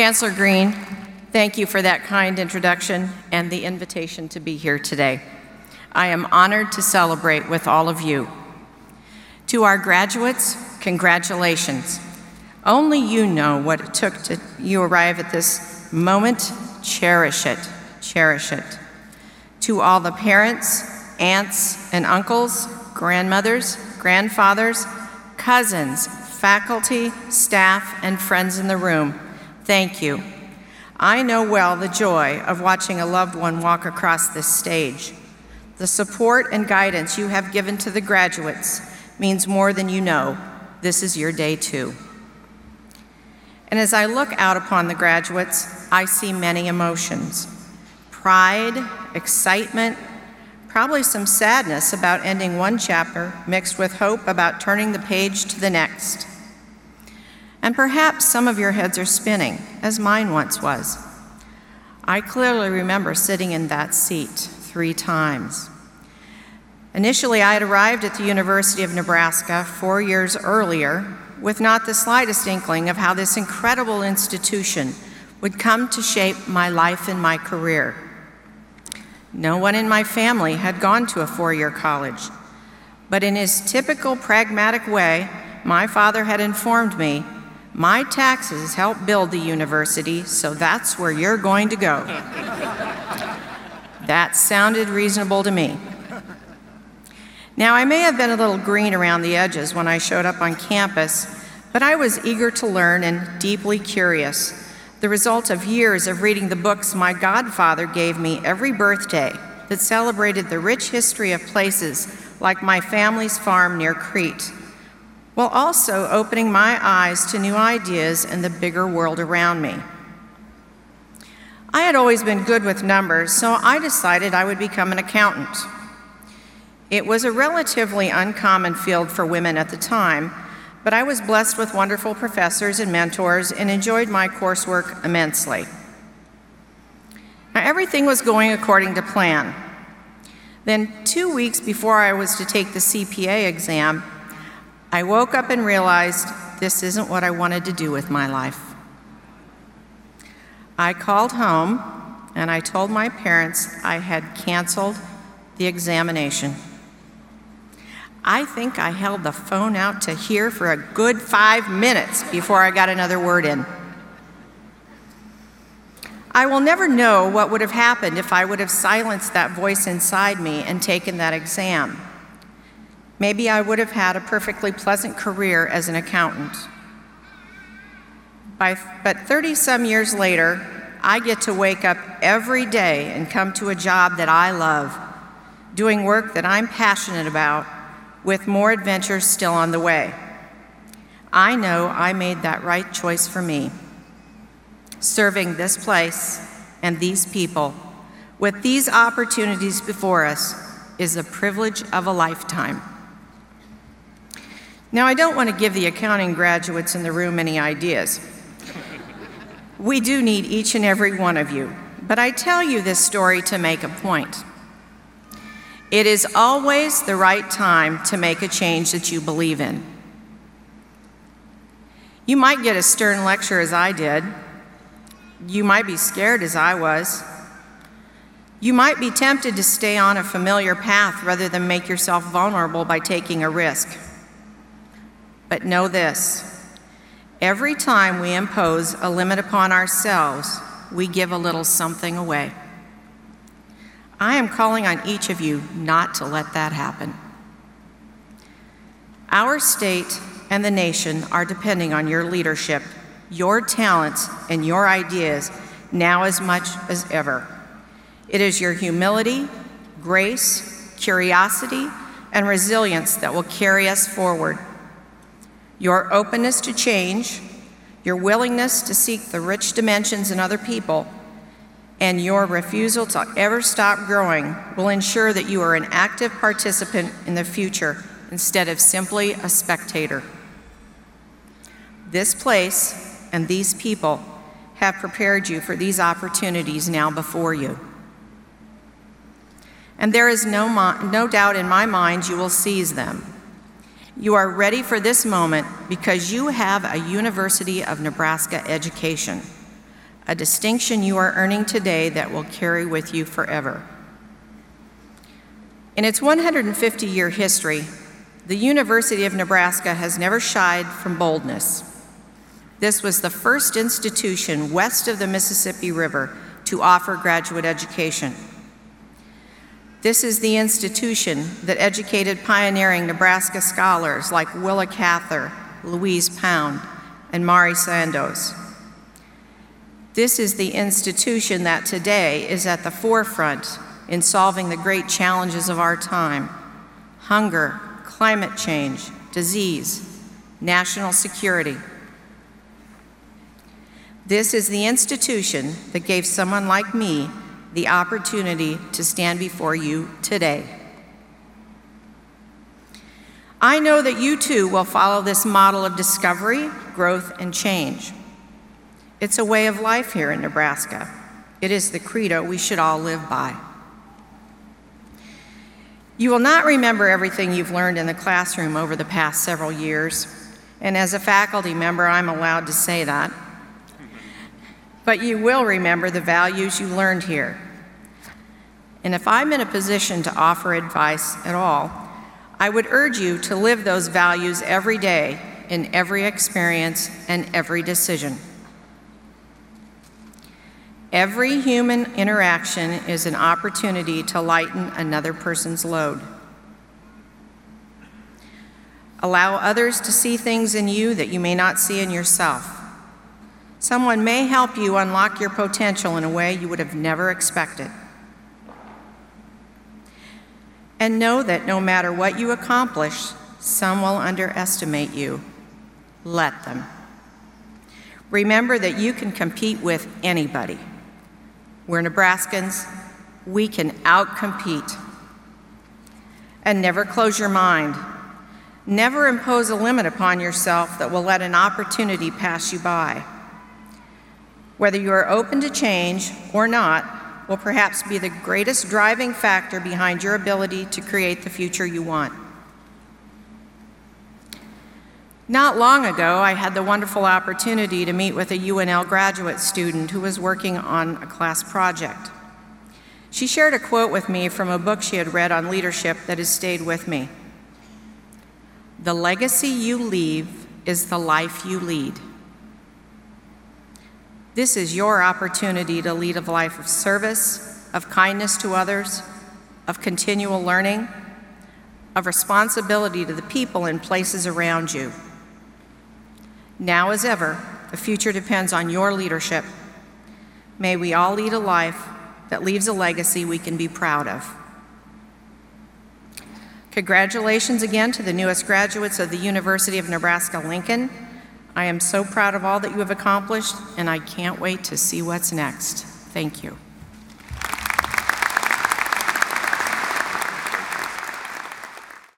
Chancellor Green, thank you for that kind introduction and the invitation to be here today. I am honored to celebrate with all of you. To our graduates, congratulations. Only you know what it took to you arrive at this moment. Cherish it, cherish it. To all the parents, aunts and uncles, grandmothers, grandfathers, cousins, faculty, staff, and friends in the room, thank you. I know well the joy of watching a loved one walk across this stage. The support and guidance you have given to the graduates means more than you know. This is your day too. And as I look out upon the graduates, I see many emotions pride, excitement, probably some sadness about ending one chapter, mixed with hope about turning the page to the next. And perhaps some of your heads are spinning, as mine once was. I clearly remember sitting in that seat three times. Initially, I had arrived at the University of Nebraska four years earlier with not the slightest inkling of how this incredible institution would come to shape my life and my career. No one in my family had gone to a four year college, but in his typical pragmatic way, my father had informed me my taxes help build the university, so that's where you're going to go. that sounded reasonable to me. Now, I may have been a little green around the edges when I showed up on campus, but I was eager to learn and deeply curious, the result of years of reading the books my godfather gave me every birthday that celebrated the rich history of places like my family's farm near Crete, while also opening my eyes to new ideas and the bigger world around me. I had always been good with numbers, so I decided I would become an accountant. It was a relatively uncommon field for women at the time, but I was blessed with wonderful professors and mentors and enjoyed my coursework immensely. Now, everything was going according to plan. Then, two weeks before I was to take the CPA exam, I woke up and realized this isn't what I wanted to do with my life. I called home and I told my parents I had canceled the examination. I think I held the phone out to hear for a good five minutes before I got another word in. I will never know what would have happened if I would have silenced that voice inside me and taken that exam. Maybe I would have had a perfectly pleasant career as an accountant. By, but 30 some years later, I get to wake up every day and come to a job that I love, doing work that I'm passionate about with more adventures still on the way. I know I made that right choice for me. Serving this place and these people with these opportunities before us is the privilege of a lifetime. Now, I don't want to give the accounting graduates in the room any ideas. We do need each and every one of you, but I tell you this story to make a point. It is always the right time to make a change that you believe in. You might get a stern lecture as I did. You might be scared as I was. You might be tempted to stay on a familiar path rather than make yourself vulnerable by taking a risk. But know this every time we impose a limit upon ourselves, we give a little something away. I am calling on each of you not to let that happen. Our state and the nation are depending on your leadership, your talents, and your ideas now as much as ever. It is your humility, grace, curiosity, and resilience that will carry us forward. Your openness to change, your willingness to seek the rich dimensions in other people, and your refusal to ever stop growing will ensure that you are an active participant in the future instead of simply a spectator. This place and these people have prepared you for these opportunities now before you. And there is no, no doubt in my mind you will seize them. You are ready for this moment because you have a University of Nebraska education a distinction you are earning today that will carry with you forever. In its 150 year history, the University of Nebraska has never shied from boldness. This was the first institution west of the Mississippi River to offer graduate education. This is the institution that educated pioneering Nebraska scholars like Willa Cather, Louise Pound, and Mari Sandoz. This is the institution that today is at the forefront in solving the great challenges of our time hunger, climate change, disease, national security. This is the institution that gave someone like me the opportunity to stand before you today. I know that you too will follow this model of discovery, growth, and change. It's a way of life here in Nebraska. It is the credo we should all live by. You will not remember everything you've learned in the classroom over the past several years, and as a faculty member, I'm allowed to say that but you will remember the values you learned here. And if I'm in a position to offer advice at all, I would urge you to live those values every day in every experience and every decision. Every human interaction is an opportunity to lighten another person's load. Allow others to see things in you that you may not see in yourself. Someone may help you unlock your potential in a way you would have never expected. And know that no matter what you accomplish, some will underestimate you. Let them. Remember that you can compete with anybody. We're Nebraskans, we can outcompete. And never close your mind. Never impose a limit upon yourself that will let an opportunity pass you by. Whether you are open to change or not will perhaps be the greatest driving factor behind your ability to create the future you want. Not long ago, I had the wonderful opportunity to meet with a UNL graduate student who was working on a class project. She shared a quote with me from a book she had read on leadership that has stayed with me. The legacy you leave is the life you lead. This is your opportunity to lead a life of service, of kindness to others, of continual learning, of responsibility to the people and places around you. Now as ever, the future depends on your leadership. May we all lead a life that leaves a legacy we can be proud of. Congratulations again to the newest graduates of the University of Nebraska-Lincoln. I am so proud of all that you have accomplished, and I can't wait to see what's next. Thank you.